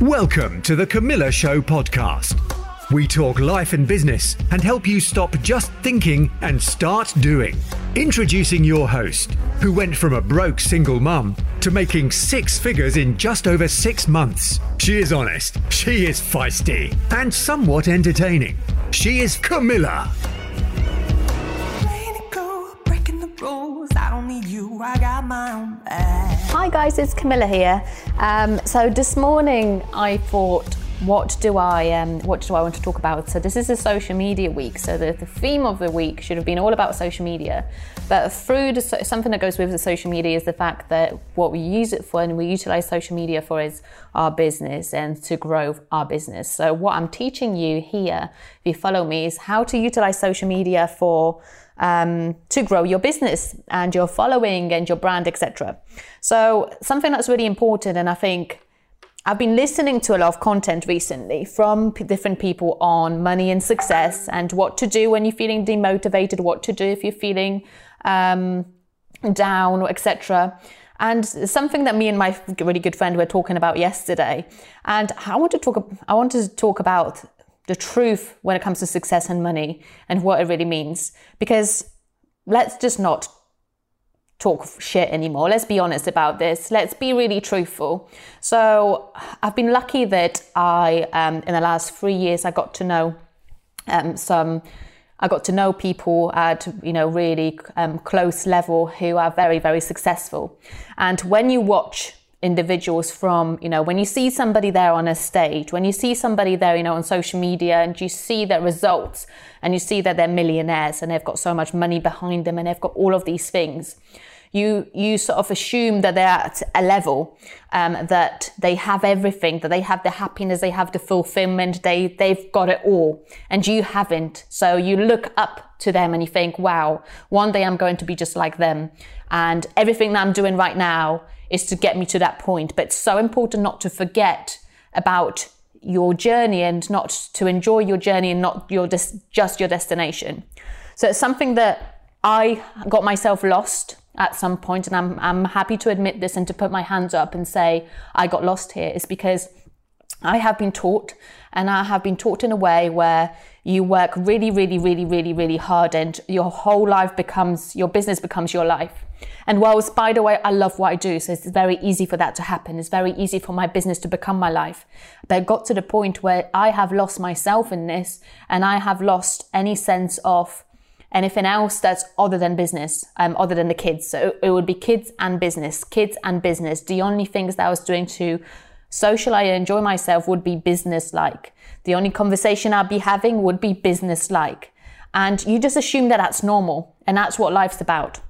Welcome to the Kamila Show podcast. We talk life and business and help you stop just thinking and start doing. Introducing your host, who went from a broke single mum to making six figures in just over six months. She is honest, she is feisty, and somewhat entertaining. She is Kamila. Hi guys, it's Kamila here. Um, so this morning I thought what do I um, what do I want to talk about? So this is a social media week. So the, the theme of the week should have been all about social media, but through the, something that goes with the social media is the fact that what we use it for and we utilize social media for is our business and to grow our business. So what I'm teaching you here, if you follow me, is how to utilize social media for um, to grow your business and your following and your brand, etc. So something that's really important, and I think I've been listening to a lot of content recently from p- different people on money and success and what to do when you're feeling demotivated, what to do if you're feeling um, down, etc. And something that me and my really good friend were talking about yesterday, and I want to talk. I want to talk about the truth when it comes to success and money and what it really means. Because let's just not talk shit anymore. Let's be honest about this. Let's be really truthful. So I've been lucky that I, um, in the last three years, I got to know um, some. I got to know people at you know really um, close level who are very very successful, and when you watch individuals from you know when you see somebody there on a stage when you see somebody there you know on social media and you see their results and you see that they're millionaires and they've got so much money behind them and they've got all of these things you you sort of assume that they're at a level um, that they have everything, that they have the happiness, they have the fulfillment, they they've got it all, and you haven't. So you look up to them and you think, wow, one day I'm going to be just like them, and everything that I'm doing right now is to get me to that point. But it's so important not to forget about your journey and not to enjoy your journey and not your just your destination. So it's something that I got myself lost at some point, and I'm, I'm happy to admit this and to put my hands up and say I got lost here, is because I have been taught, and I have been taught in a way where you work really, really, really, really, really hard, and your whole life becomes your business becomes your life. And whilst, by the way, I love what I do, so it's very easy for that to happen. It's very easy for my business to become my life. But it got to the point where I have lost myself in this, and I have lost any sense of anything else that's other than business, um, other than the kids. So it would be kids and business, kids and business. The only things that I was doing to socialize and enjoy myself would be business like. The only conversation I'd be having would be business like. And you just assume that that's normal and that's what life's about.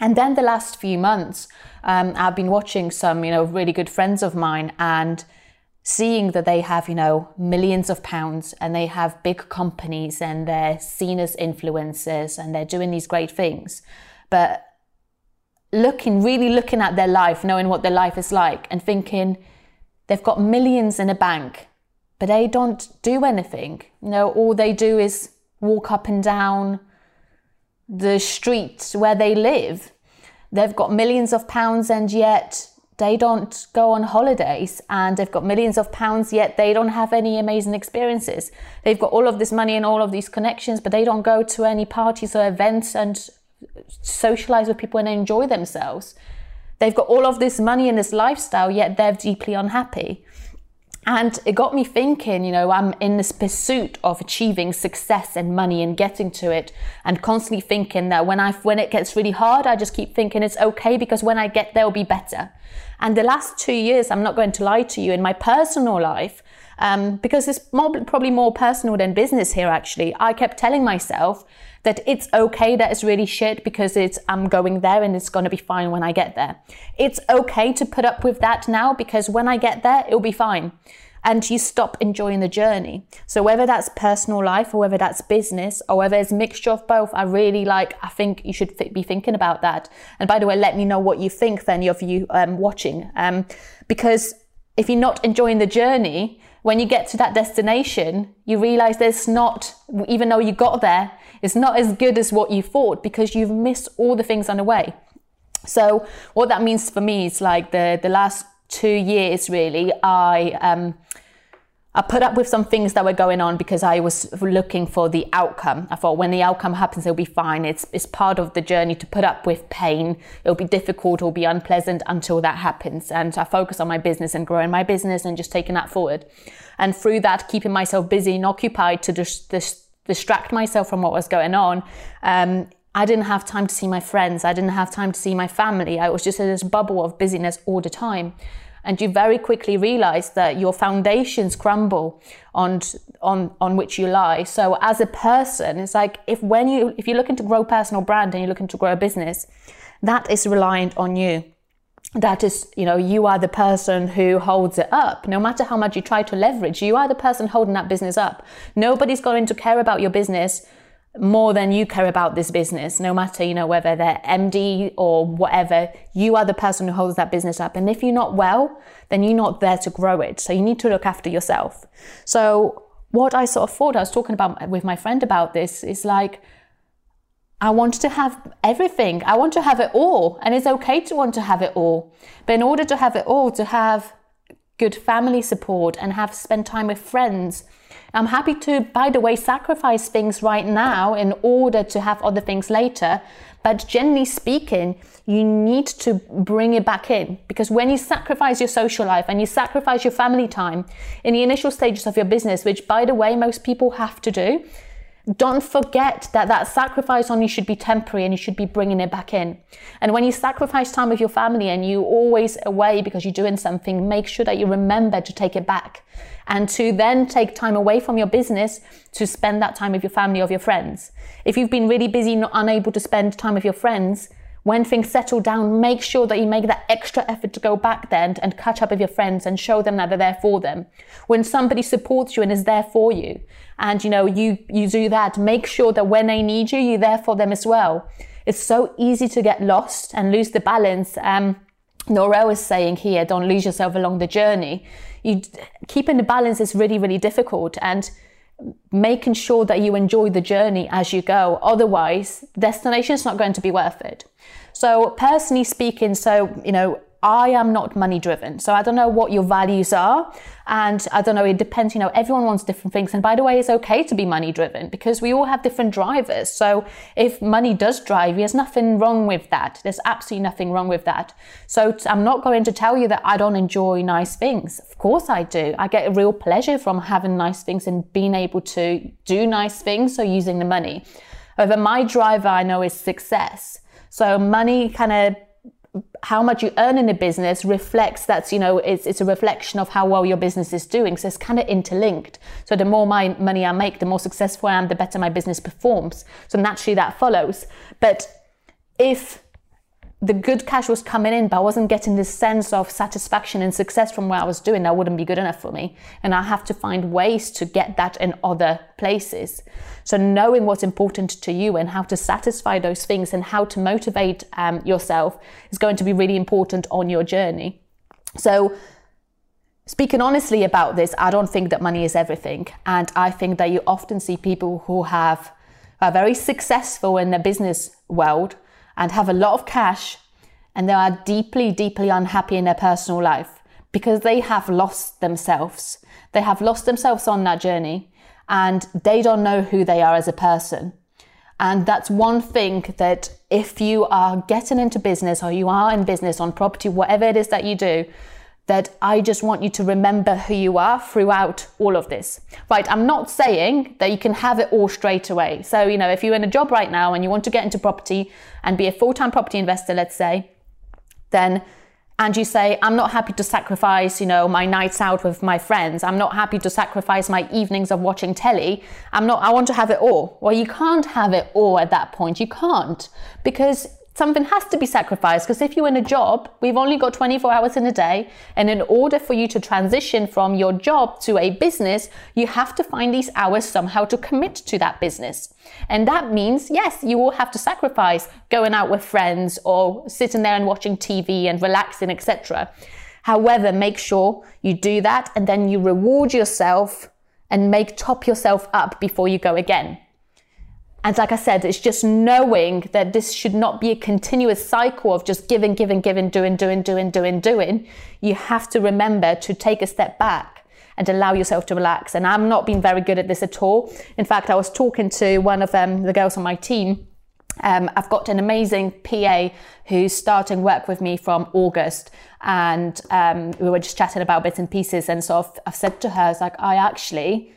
And then the last few months, um, I've been watching some, you know, really good friends of mine and seeing that they have, you know, millions of pounds and they have big companies and they're seen as influencers and they're doing these great things. But looking, really looking at their life, knowing what their life is like and thinking they've got millions in a bank, but they don't do anything. You know, all they do is walk up and down the streets where they live. They've got millions of pounds and yet they don't go on holidays and they've got millions of pounds, yet they don't have any amazing experiences. They've got all of this money and all of these connections, but they don't go to any parties or events and socialize with people and enjoy themselves. They've got all of this money and this lifestyle, yet they're deeply unhappy. And it got me thinking, you know, I'm in this pursuit of achieving success and money and getting to it and constantly thinking that when I, when it gets really hard, I just keep thinking it's okay because when I get there, it'll be better. And the last two years, I'm not going to lie to you, in my personal life, um, because it's more, probably more personal than business here actually, I kept telling myself that it's okay that it's really shit because it's I'm going there and it's going to be fine when I get there. It's okay to put up with that now because when I get there it'll be fine. And you stop enjoying the journey. So whether that's personal life or whether that's business or whether it's a mixture of both, I really like, I think you should be thinking about that. And by the way, let me know what you think then of you um, watching. Um, because if you're not enjoying the journey, when you get to that destination, you realize there's not, even though you got there, it's not as good as what you thought because you've missed all the things on the way. So what that means for me is like the, the last two years, really, I um, I put up with some things that were going on because I was looking for the outcome. I thought when the outcome happens, it'll be fine. It's, it's part of the journey to put up with pain. It'll be difficult, it'll be unpleasant until that happens. And I focus on my business and growing my business and just taking that forward. And through that, keeping myself busy and occupied to just, just distract myself from what was going on. Um, I didn't have time to see my friends. I didn't have time to see my family. I was just in this bubble of busyness all the time and you very quickly realize that your foundations crumble on on on which you lie. So as a person it's like if when you if you're looking to grow personal brand and you're looking to grow a business that is reliant on you. That is you know you are the person who holds it up. No matter how much you try to leverage you are the person holding that business up. Nobody's going to care about your business more than you care about this business, no matter, you know, whether they're MD or whatever, you are the person who holds that business up. And if you're not well, then you're not there to grow it. So you need to look after yourself. So what I sort of thought, I was talking about with my friend about this, is like, I want to have everything. I want to have it all. And it's okay to want to have it all. But in order to have it all, to have good family support and have spend time with friends I'm happy to, by the way, sacrifice things right now in order to have other things later. But generally speaking, you need to bring it back in because when you sacrifice your social life and you sacrifice your family time in the initial stages of your business, which by the way, most people have to do, don't forget that that sacrifice only should be temporary and you should be bringing it back in. And when you sacrifice time with your family and you always away because you're doing something, make sure that you remember to take it back and to then take time away from your business to spend that time with your family or your friends. If you've been really busy, not unable to spend time with your friends, when things settle down, make sure that you make that extra effort to go back then and catch up with your friends and show them that they're there for them. When somebody supports you and is there for you, and you know, you, you do that, make sure that when they need you, you're there for them as well. It's so easy to get lost and lose the balance. Um, Norel is saying here, don't lose yourself along the journey. You, keeping the balance is really, really difficult. And making sure that you enjoy the journey as you go. Otherwise, destination is not going to be worth it. So, personally speaking, so, you know, I am not money driven. So I don't know what your values are. And I don't know, it depends, you know, everyone wants different things. And by the way, it's okay to be money driven because we all have different drivers. So if money does drive you, there's nothing wrong with that. There's absolutely nothing wrong with that. So I'm not going to tell you that I don't enjoy nice things. Of course I do. I get a real pleasure from having nice things and being able to do nice things. So using the money. However, my driver I know is success. So money kind of how much you earn in a business reflects that's you know it's, it's a reflection of how well your business is doing. So it's kind of interlinked. So the more my money i make the more successful i am the better my business performs. So naturally that follows. But if the good cash was coming in, but I wasn't getting this sense of satisfaction and success from what I was doing. That wouldn't be good enough for me. And I have to find ways to get that in other places. So knowing what's important to you and how to satisfy those things and how to motivate um, yourself is going to be really important on your journey. So speaking honestly about this, I don't think that money is everything. And I think that you often see people who have are very successful in the business world and have a lot of cash and they are deeply, deeply unhappy in their personal life because they have lost themselves. They have lost themselves on that journey and they don't know who they are as a person. And that's one thing that if you are getting into business or you are in business on property, whatever it is that you do, that I just want you to remember who you are throughout all of this. Right, I'm not saying that you can have it all straight away. So, you know, if you're in a job right now and you want to get into property and be a full time property investor, let's say, then and you say, I'm not happy to sacrifice, you know, my nights out with my friends. I'm not happy to sacrifice my evenings of watching telly. I'm not, I want to have it all. Well, you can't have it all at that point. You can't because something has to be sacrificed because if you're in a job, we've only got 24 hours in a day. And in order for you to transition from your job to a business, you have to find these hours somehow to commit to that business. And that means, yes, you will have to sacrifice going out with friends or sitting there and watching TV and relaxing, etc. However, make sure you do that and then you reward yourself and make top yourself up before you go again and like I said, it's just knowing that this should not be a continuous cycle of just giving, giving, giving, doing, doing, doing, doing, doing. You have to remember to take a step back and allow yourself to relax. And I'm not being very good at this at all. In fact, I was talking to one of um, the girls on my team. Um, I've got an amazing PA who's starting work with me from August, and um, we were just chatting about bits and pieces. And so I've, I've said to her, "I was like, I actually."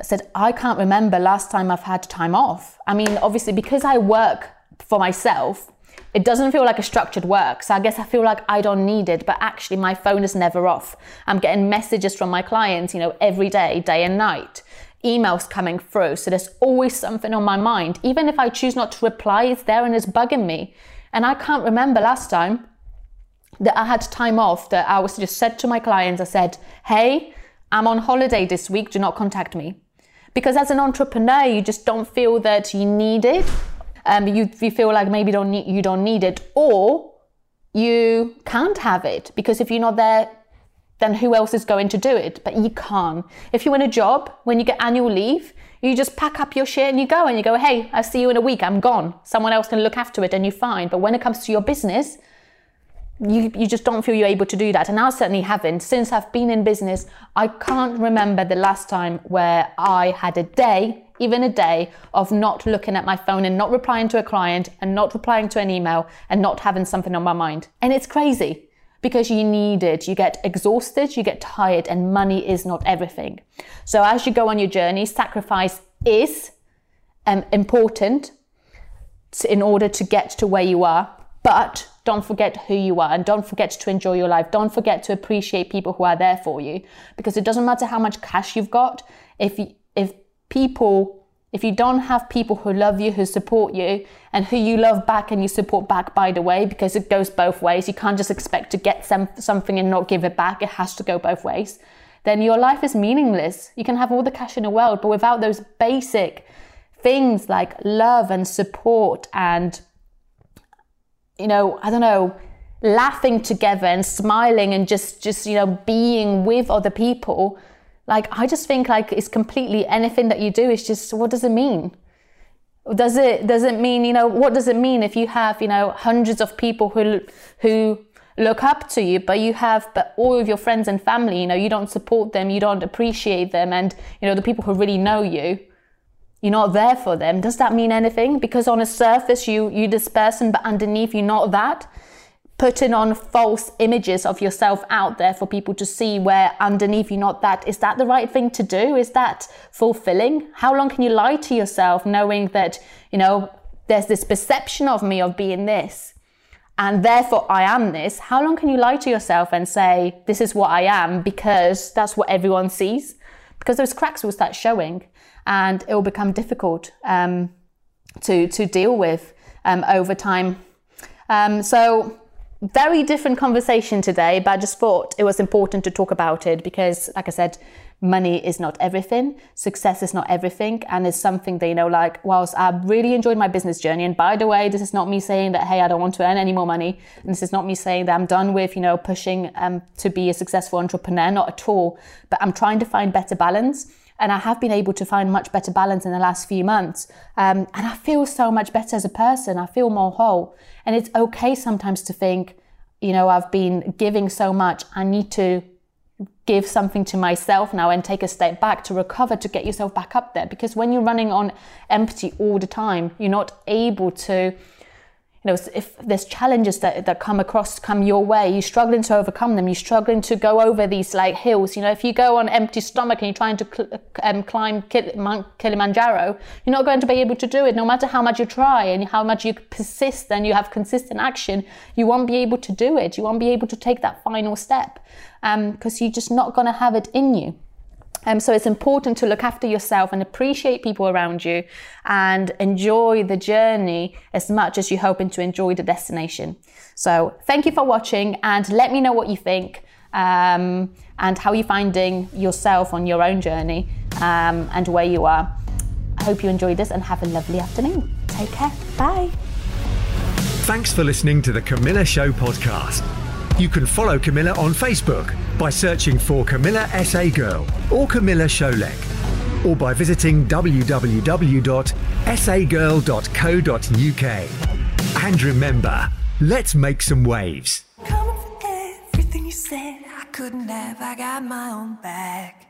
I said, I can't remember last time I've had time off. I mean, obviously, because I work for myself, it doesn't feel like a structured work. So I guess I feel like I don't need it, but actually my phone is never off. I'm getting messages from my clients, you know, every day, day and night. Emails coming through. So there's always something on my mind. Even if I choose not to reply, it's there and it's bugging me. And I can't remember last time that I had time off that I was just said to my clients, I said, Hey, I'm on holiday this week. Do not contact me. Because as an entrepreneur, you just don't feel that you need it. Um, you, you feel like maybe don't need, you don't need it, or you can't have it because if you're not there, then who else is going to do it? But you can't. If you're in a job, when you get annual leave, you just pack up your shit and you go and you go, hey, I'll see you in a week, I'm gone. Someone else can look after it and you're fine. But when it comes to your business, you, you just don't feel you're able to do that. And I certainly haven't. Since I've been in business, I can't remember the last time where I had a day, even a day, of not looking at my phone and not replying to a client and not replying to an email and not having something on my mind. And it's crazy because you need it. You get exhausted, you get tired, and money is not everything. So as you go on your journey, sacrifice is um, important in order to get to where you are, but don't forget who you are and don't forget to enjoy your life. Don't forget to appreciate people who are there for you because it doesn't matter how much cash you've got. If you, if people if you don't have people who love you, who support you, and who you love back and you support back, by the way, because it goes both ways. You can't just expect to get some, something and not give it back. It has to go both ways. Then your life is meaningless. You can have all the cash in the world, but without those basic things like love and support and you know, I don't know, laughing together and smiling and just, just, you know, being with other people. Like, I just think like it's completely anything that you do is just, what does it mean? Does it, does it mean, you know, what does it mean if you have, you know, hundreds of people who, who look up to you, but you have, but all of your friends and family, you know, you don't support them, you don't appreciate them. And, you know, the people who really know you, you're not there for them. Does that mean anything? Because on a surface you you this person, but underneath you're not that. Putting on false images of yourself out there for people to see where underneath you're not that. Is that the right thing to do? Is that fulfilling? How long can you lie to yourself knowing that, you know, there's this perception of me of being this and therefore I am this? How long can you lie to yourself and say, this is what I am because that's what everyone sees? Because those cracks will start showing and it will become difficult um, to to deal with um, over time. Um, so very different conversation today, but I just thought it was important to talk about it because, like I said, money is not everything, success is not everything, and it's something that, you know, like, whilst I really enjoyed my business journey, and by the way, this is not me saying that, hey, I don't want to earn any more money, and this is not me saying that I'm done with, you know, pushing um, to be a successful entrepreneur, not at all, but I'm trying to find better balance. And I have been able to find much better balance in the last few months. Um, and I feel so much better as a person. I feel more whole. And it's okay sometimes to think, you know, I've been giving so much. I need to give something to myself now and take a step back to recover to get yourself back up there. Because when you're running on empty all the time, you're not able to you know, if there's challenges that, that come across, come your way, you're struggling to overcome them, you're struggling to go over these like hills. You know, if you go on empty stomach and you're trying to cl- um, climb Kilimanjaro, you're not going to be able to do it. No matter how much you try and how much you persist and you have consistent action, you won't be able to do it. You won't be able to take that final step because um, you're just not going to have it in you. Um, so it's important to look after yourself and appreciate people around you and enjoy the journey as much as you're hoping to enjoy the destination. So thank you for watching and let me know what you think um, and how you're finding yourself on your own journey um, and where you are. I hope you enjoyed this and have a lovely afternoon. Take care. Bye. Thanks for listening to the Kamila Show podcast. You can follow Kamila on Facebook by searching for Kamila SA Girl or Kamila Scholeg. or by visiting www.sagirl.co.uk. And remember, let's make some waves. Couldn't have. I got my own back.